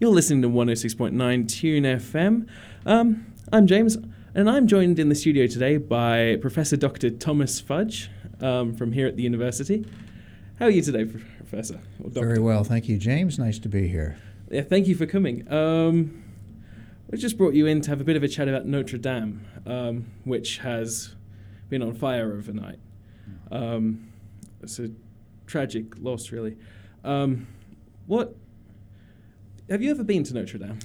You're listening to 106.9 Tune FM. Um, I'm James, and I'm joined in the studio today by Professor Dr. Thomas Fudge um, from here at the university. How are you today, Professor? Very well, thank you, James. Nice to be here. Yeah, thank you for coming. Um, we just brought you in to have a bit of a chat about Notre Dame, um, which has been on fire overnight. Um, it's a tragic loss, really. Um, what have you ever been to Notre Dame?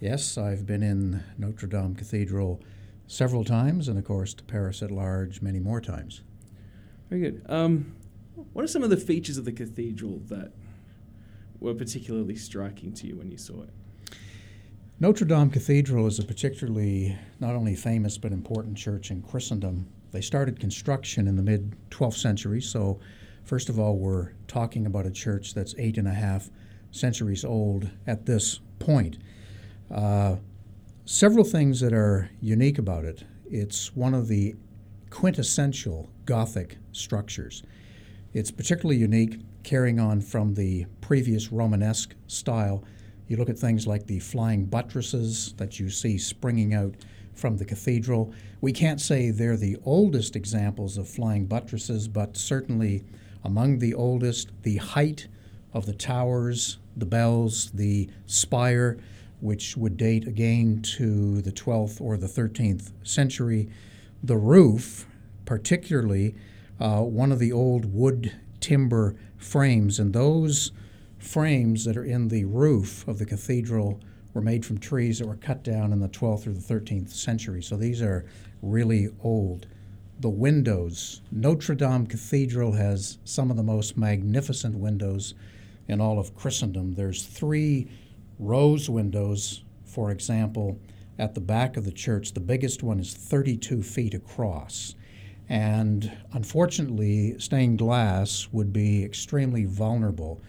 Yes, I've been in Notre Dame Cathedral several times, and of course to Paris at large many more times. Very good. Um, what are some of the features of the cathedral that were particularly striking to you when you saw it? Notre Dame Cathedral is a particularly not only famous but important church in Christendom. They started construction in the mid 12th century, so first of all, we're talking about a church that's eight and a half centuries old at this point. Uh, several things that are unique about it. It's one of the quintessential Gothic structures. It's particularly unique carrying on from the previous Romanesque style. You look at things like the flying buttresses that you see springing out from the cathedral. We can't say they're the oldest examples of flying buttresses, but certainly among the oldest. The height of the towers, the bells, the spire, which would date again to the 12th or the 13th century. The roof, particularly, uh, one of the old wood timber frames, and those frames that are in the roof of the cathedral were made from trees that were cut down in the 12th or the 13th century. So these are really old. The windows. Notre Dame Cathedral has some of the most magnificent windows in all of Christendom. There's three rose windows, for example, at the back of the church. The biggest one is 32 feet across. And unfortunately, stained glass would be extremely vulnerable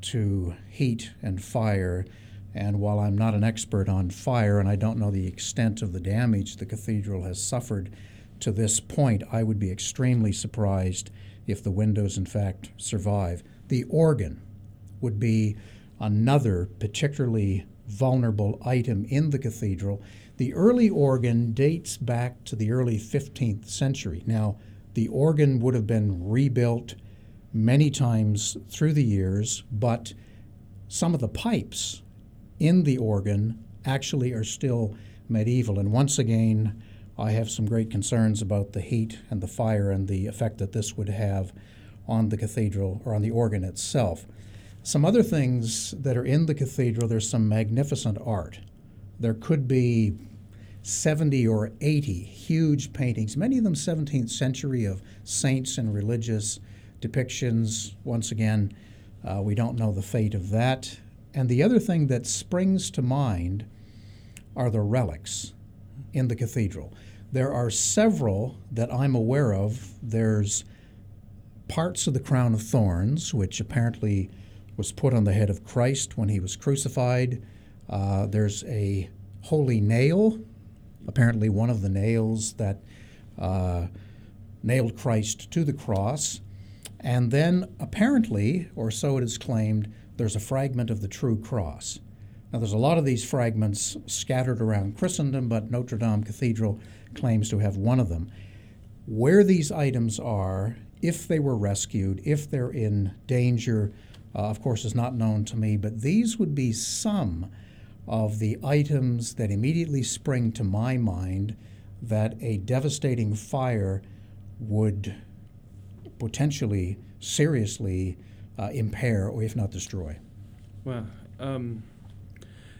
to heat and fire. And while I'm not an expert on fire and I don't know the extent of the damage the cathedral has suffered to this point, I would be extremely surprised if the windows, in fact, survive. The organ, would be another particularly vulnerable item in the cathedral. The early organ dates back to the early 15th century. Now, the organ would have been rebuilt many times through the years, but some of the pipes in the organ actually are still medieval. And once again, I have some great concerns about the heat and the fire and the effect that this would have on the cathedral or on the organ itself. Some other things that are in the cathedral, there's some magnificent art. There could be 70 or 80 huge paintings, many of them 17th century, of saints and religious depictions. Once again, uh, we don't know the fate of that. And the other thing that springs to mind are the relics in the cathedral. There are several that I'm aware of. There's parts of the crown of thorns, which apparently was put on the head of Christ when he was crucified. Uh, there's a holy nail, apparently one of the nails that uh, nailed Christ to the cross. And then, apparently, or so it is claimed, there's a fragment of the true cross. Now, there's a lot of these fragments scattered around Christendom, but Notre Dame Cathedral claims to have one of them. Where these items are, if they were rescued, if they're in danger, uh, of course, is not known to me, but these would be some of the items that immediately spring to my mind that a devastating fire would potentially seriously uh, impair or if not destroy. Well, um,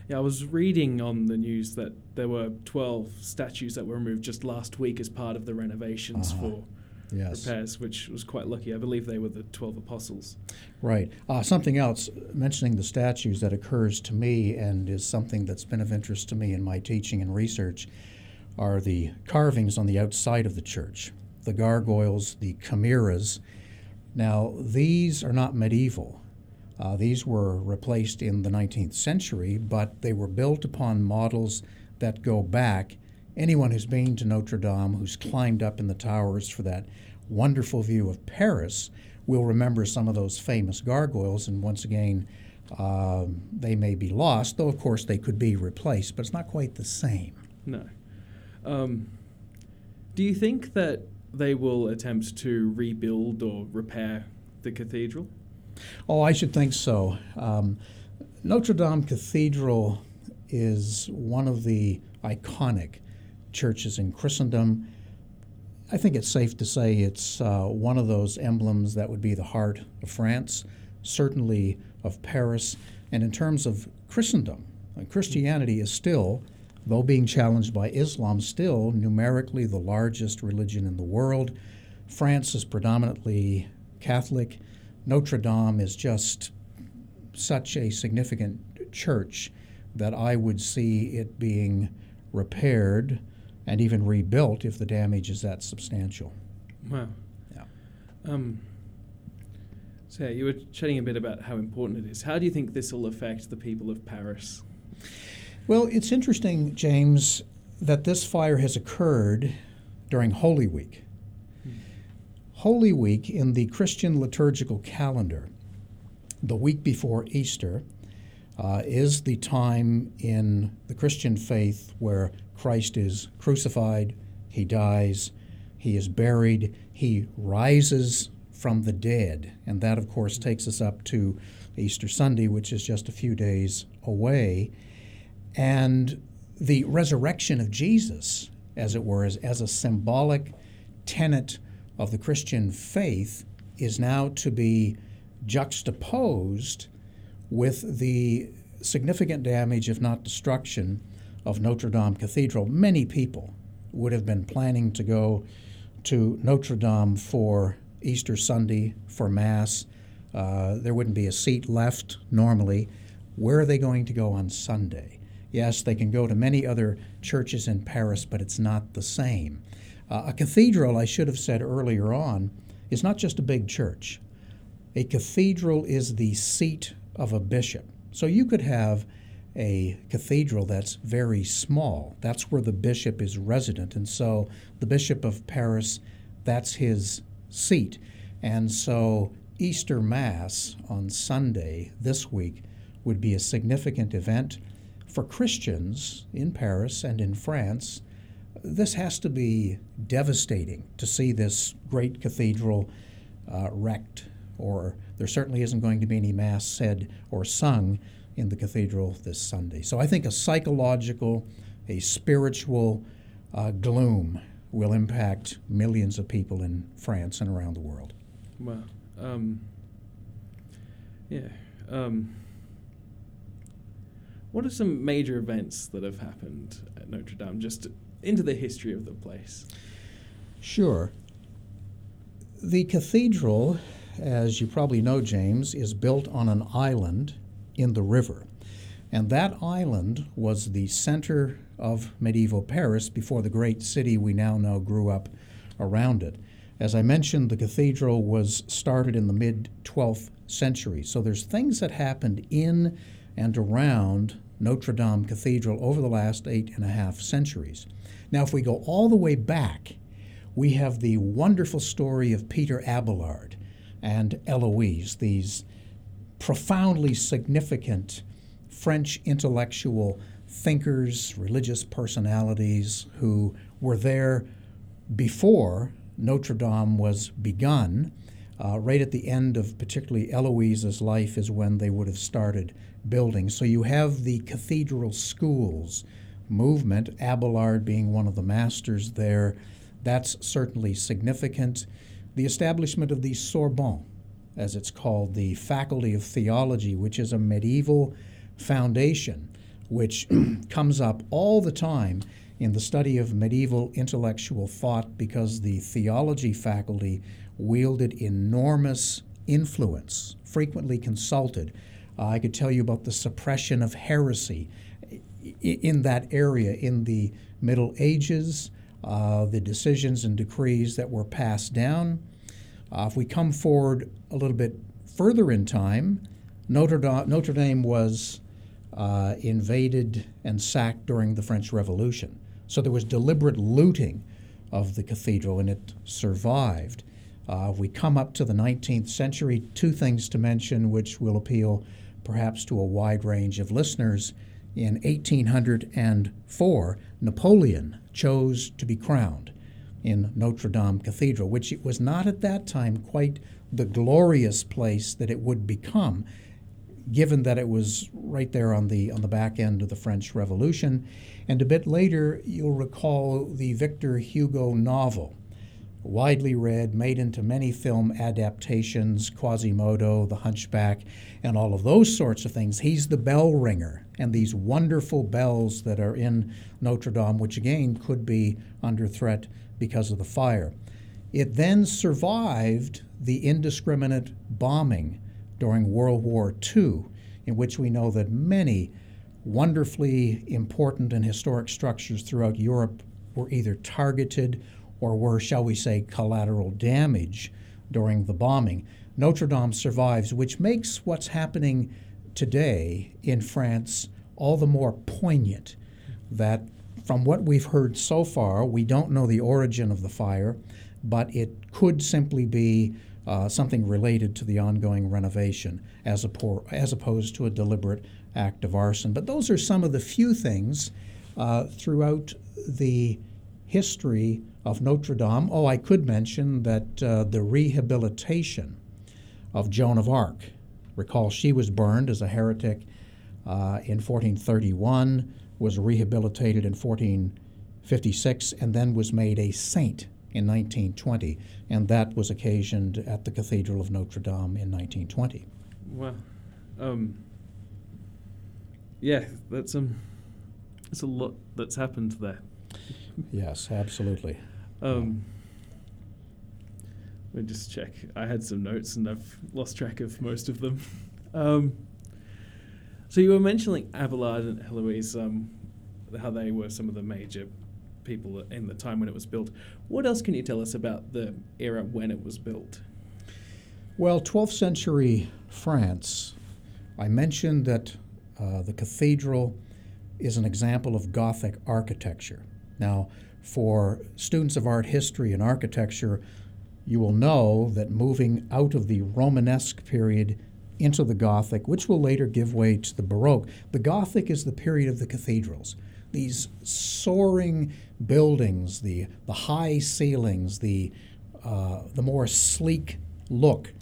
yeah, I was reading on the news that there were 12 statues that were removed just last week as part of the renovations uh-huh. for yes. repairs, which was quite lucky. I believe they were the 12 apostles. Right. Uh, something else, mentioning the statues that occurs to me and is something that's been of interest to me in my teaching and research are the carvings on the outside of the church, the gargoyles, the chimeras. Now, these are not medieval. Uh, these were replaced in the 19th century, but they were built upon models that go back anyone who's been to Notre Dame, who's climbed up in the towers for that wonderful view of Paris, will remember some of those famous gargoyles. And once again, Um, they may be lost, though of course they could be replaced, but it's not quite the same. No. Um, do you think that they will attempt to rebuild or repair the cathedral? Oh, I should think so. Um, Notre Dame Cathedral is one of the iconic churches in Christendom. I think it's safe to say it's uh, one of those emblems that would be the heart of France, certainly of Paris. And in terms of Christendom, uh, Christianity is still, though being challenged by Islam, still numerically the largest religion in the world. France is predominantly Catholic. Notre Dame is just such a significant church that I would see it being repaired and even rebuilt if the damage is that substantial. Wow. Yeah. Um, so yeah, you were chatting a bit about how important it is. How do you think this will affect the people of Paris? Well, it's interesting, James, that this fire has occurred during Holy Week. Hmm. Holy Week in the Christian liturgical calendar, the week before Easter, uh, is the time in the Christian faith where Christ is crucified, he dies, he is buried, he rises from the dead. And that, of course, takes us up to Easter Sunday, which is just a few days away. And the resurrection of Jesus, as it were, as, as a symbolic tenet of the Christian faith, is now to be juxtaposed with the significant damage, if not destruction, of Notre Dame Cathedral. Many people would have been planning to go to Notre Dame for Easter Sunday for Mass. Uh, there wouldn't be a seat left normally. Where are they going to go on Sunday? Yes, they can go to many other churches in Paris, but it's not the same. Uh, a cathedral, I should have said earlier on, is not just a big church. A cathedral is the seat of a bishop. So you could have a cathedral that's very small. That's where the bishop is resident. And so the Bishop of Paris, that's his seat. And so Easter Mass on Sunday this week would be a significant event. For Christians in Paris and in France, this has to be devastating to see this great cathedral uh, wrecked, or there certainly isn't going to be any Mass said or sung in the cathedral this Sunday. So I think a psychological, a spiritual uh, gloom will impact millions of people in France and around the world. Well, um, yeah. Um, what are some major events that have happened at Notre Dame, just into the history of the place? Sure. The cathedral, as you probably know, James, is built on an island in the river. And that island was the center of medieval Paris before the great city we now know grew up around it. As I mentioned, the cathedral was started in the mid 12th century. So there's things that happened in and around Notre Dame Cathedral over the last eight and a half centuries. Now, if we go all the way back, we have the wonderful story of Peter Abelard and Heloise, these profoundly significant French intellectual thinkers, religious personalities who were there before Notre Dame was begun. Uh, right at the end of particularly Heloise's life is when they would have started building. So you have the cathedral schools movement, Abelard being one of the masters there. That's certainly significant. The establishment of the Sorbonne, as it's called, the Faculty of Theology, which is a medieval foundation which comes up all the time in the study of medieval intellectual thought because the theology faculty wielded enormous influence, frequently consulted. Uh, I could tell you about the suppression of heresy in that area in the Middle Ages, uh, the decisions and decrees that were passed down. Uh, if we come forward a little bit further in time, Notre Dame, Notre Dame was uh, invaded and sacked during the French Revolution. So there was deliberate looting of the cathedral, and it survived. Uh, we come up to the 19th century, two things to mention which will appeal perhaps to a wide range of listeners, in 1804, Napoleon chose to be crowned in Notre Dame Cathedral, which it was not at that time quite the glorious place that it would become, given that it was right there on the on the back end of the French Revolution. And a bit later, you'll recall the Victor Hugo novel, widely read, made into many film adaptations, Quasimodo, The Hunchback, and all of those sorts of things. He's the bell ringer, and these wonderful bells that are in Notre Dame, which again could be under threat because of the fire. It then survived the indiscriminate bombing during World War II, in which we know that many wonderfully important and historic structures throughout Europe were either targeted or were, shall we say, collateral damage during the bombing. Notre Dame survives, which makes what's happening today in France all the more poignant. That from what we've heard so far, we don't know the origin of the fire, but it could simply be uh, something related to the ongoing renovation as, as opposed to a deliberate act of arson. But those are some of the few things uh, throughout the history of Notre Dame. Oh, I could mention that uh, the rehabilitation of Joan of Arc. Recall she was burned as a heretic uh, in 1431, was rehabilitated in 1456, and then was made a saint in 1920, and that was occasioned at the Cathedral of Notre Dame in 1920. Well, Um, yeah, that's um, that's a lot that's happened there. Yes, absolutely. Um, let me just check. I had some notes and I've lost track of most of them. Um, so you were mentioning Abelard and Heloise, um, how they were some of the major people in the time when it was built. What else can you tell us about the era when it was built? Well, 12th century France. I mentioned that uh, the cathedral is an example of Gothic architecture. Now, for students of art history and architecture, you will know that moving out of the Romanesque period into the Gothic, which will later give way to the Baroque, the Gothic is the period of the cathedrals. These soaring buildings, the, the high ceilings, the, uh, the more sleek look.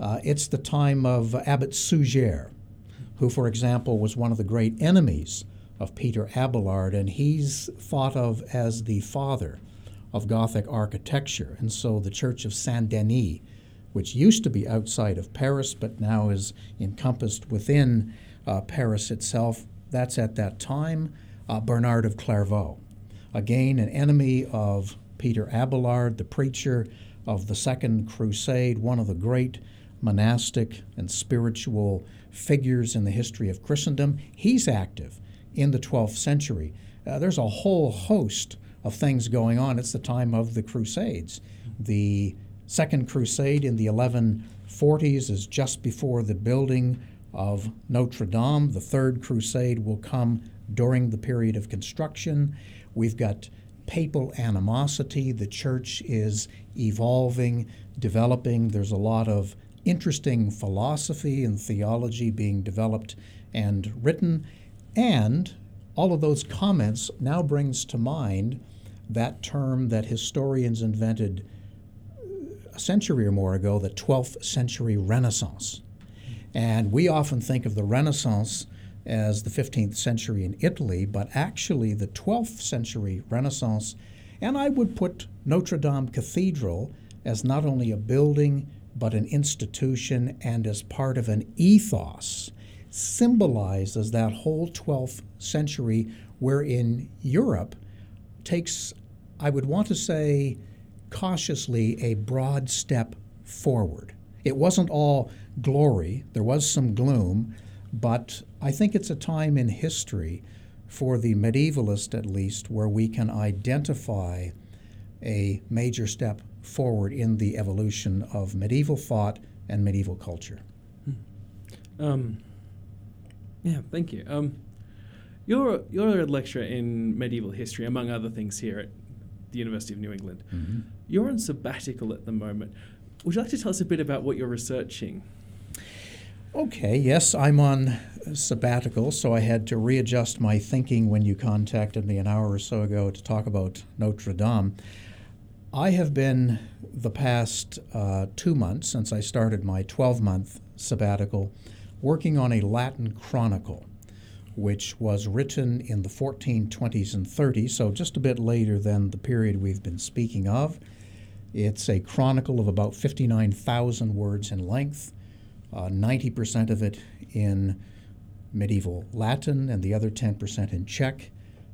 Uh, it's the time of Abbot Suger, who, for example, was one of the great enemies of Peter Abelard, and he's thought of as the father of Gothic architecture. And so the Church of Saint Denis, which used to be outside of Paris but now is encompassed within uh, Paris itself, that's at that time uh, Bernard of Clairvaux. Again, an enemy of Peter Abelard, the preacher of the Second Crusade, one of the great monastic and spiritual figures in the history of Christendom. He's active in the 12th century. Uh, there's a whole host of things going on. It's the time of the Crusades. The Second Crusade in the 1140s is just before the building of Notre Dame. The Third Crusade will come during the period of construction. We've got papal animosity. The church is evolving, developing. There's a lot of interesting philosophy and theology being developed and written. And all of those comments now brings to mind that term that historians invented century or more ago, the 12th century Renaissance. And we often think of the Renaissance as the 15th century in Italy, but actually the 12th century Renaissance, and I would put Notre Dame Cathedral as not only a building, but an institution and as part of an ethos symbolizes that whole 12th century wherein Europe takes, I would want to say, cautiously a broad step forward. It wasn't all glory, there was some gloom, but I think it's a time in history, for the medievalist at least, where we can identify a major step forward in the evolution of medieval thought and medieval culture. Hmm. Um, yeah, thank you. Um, you're you're a lecturer in medieval history, among other things, here at the University of New England. Mm-hmm. You're on sabbatical at the moment. Would you like to tell us a bit about what you're researching? Okay, yes, I'm on sabbatical, so I had to readjust my thinking when you contacted me an hour or so ago to talk about Notre Dame. I have been the past uh, two months since I started my 12 month sabbatical working on a Latin chronicle, which was written in the 1420s and 30s, so just a bit later than the period we've been speaking of. It's a chronicle of about 59,000 words in length, uh, 90% of it in medieval Latin and the other 10% in Czech.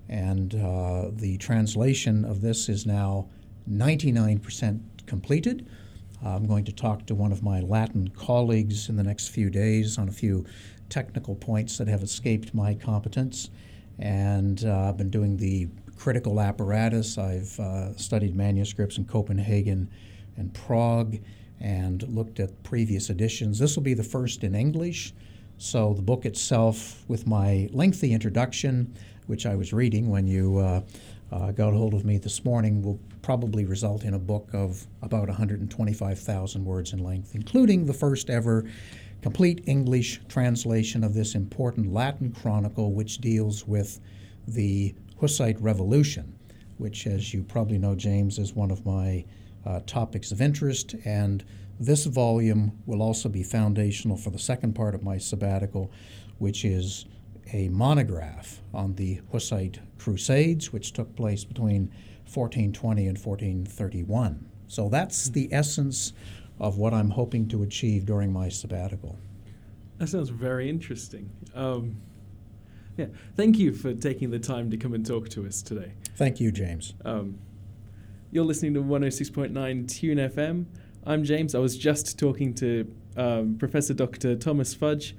And uh, the translation of this is now 99% completed. I'm going to talk to one of my Latin colleagues in the next few days on a few technical points that have escaped my competence. And uh, I've been doing the critical apparatus. I've uh, studied manuscripts in Copenhagen and Prague and looked at previous editions. This will be the first in English. So the book itself, with my lengthy introduction, which I was reading when you uh, uh, got hold of me this morning, will probably result in a book of about 125,000 words in length, including the first ever complete English translation of this important Latin chronicle, which deals with the Hussite Revolution, which, as you probably know, James, is one of my uh, topics of interest. And this volume will also be foundational for the second part of my sabbatical, which is a monograph on the Hussite Crusades, which took place between 1420 and 1431. So that's the essence of what I'm hoping to achieve during my sabbatical. That sounds very interesting. Um, yeah, thank you for taking the time to come and talk to us today. Thank you, James. Um, you're listening to 106.9 Tune FM. I'm James. I was just talking to um, Professor Dr. Thomas Fudge,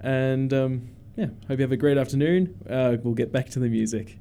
and um, yeah, hope you have a great afternoon. Uh, we'll get back to the music.